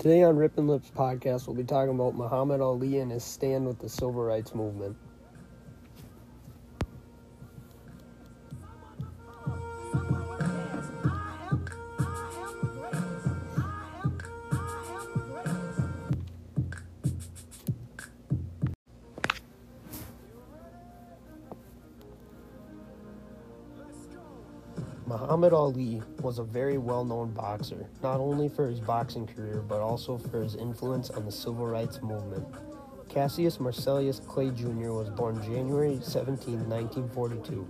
Today on Rip and Lips podcast, we'll be talking about Muhammad Ali and his stand with the civil rights movement. Muhammad Ali was a very well known boxer, not only for his boxing career, but also for his influence on the civil rights movement. Cassius Marcellus Clay Jr. was born January 17, 1942.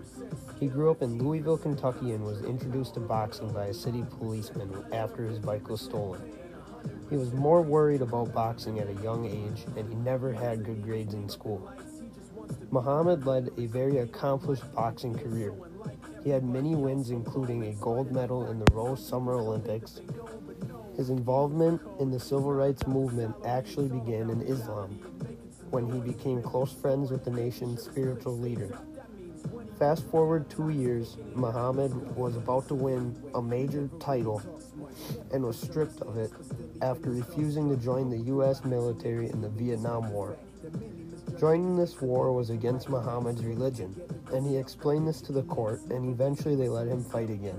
He grew up in Louisville, Kentucky, and was introduced to boxing by a city policeman after his bike was stolen. He was more worried about boxing at a young age, and he never had good grades in school. Muhammad led a very accomplished boxing career. He had many wins, including a gold medal in the Rio Summer Olympics. His involvement in the civil rights movement actually began in Islam, when he became close friends with the nation's spiritual leader. Fast forward two years, Muhammad was about to win a major title and was stripped of it after refusing to join the U.S. military in the Vietnam War. Joining this war was against Muhammad's religion, and he explained this to the court, and eventually they let him fight again.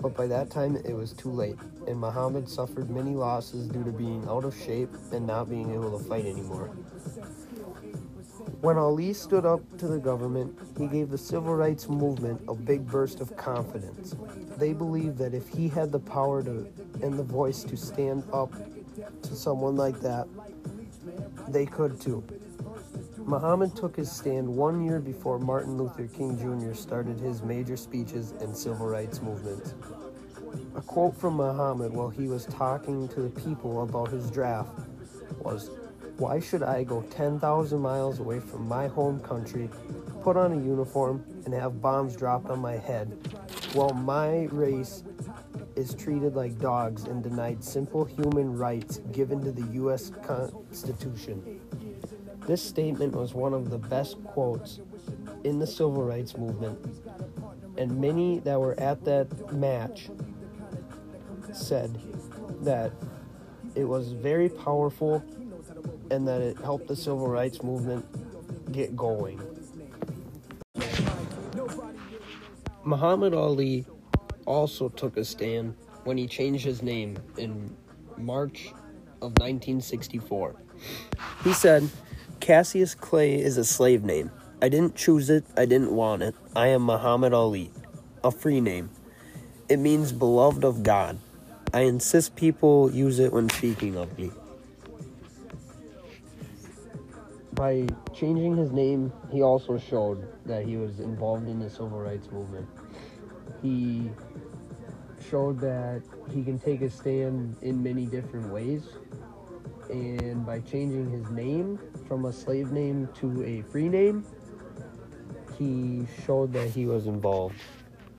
But by that time, it was too late, and Muhammad suffered many losses due to being out of shape and not being able to fight anymore. When Ali stood up to the government, he gave the civil rights movement a big burst of confidence. They believed that if he had the power to and the voice to stand up to someone like that, they could too. Muhammad took his stand one year before Martin Luther King Jr. started his major speeches and civil rights movement. A quote from Muhammad while he was talking to the people about his draft was, Why should I go 10,000 miles away from my home country, put on a uniform, and have bombs dropped on my head, while my race is treated like dogs and denied simple human rights given to the U.S. Constitution? This statement was one of the best quotes in the civil rights movement, and many that were at that match said that it was very powerful and that it helped the civil rights movement get going. Muhammad Ali also took a stand when he changed his name in March of 1964. He said, Cassius Clay is a slave name. I didn't choose it, I didn't want it. I am Muhammad Ali, a free name. It means beloved of God. I insist people use it when speaking of me. By changing his name, he also showed that he was involved in the civil rights movement. He showed that he can take a stand in many different ways and by changing his name from a slave name to a free name, he showed that he was involved.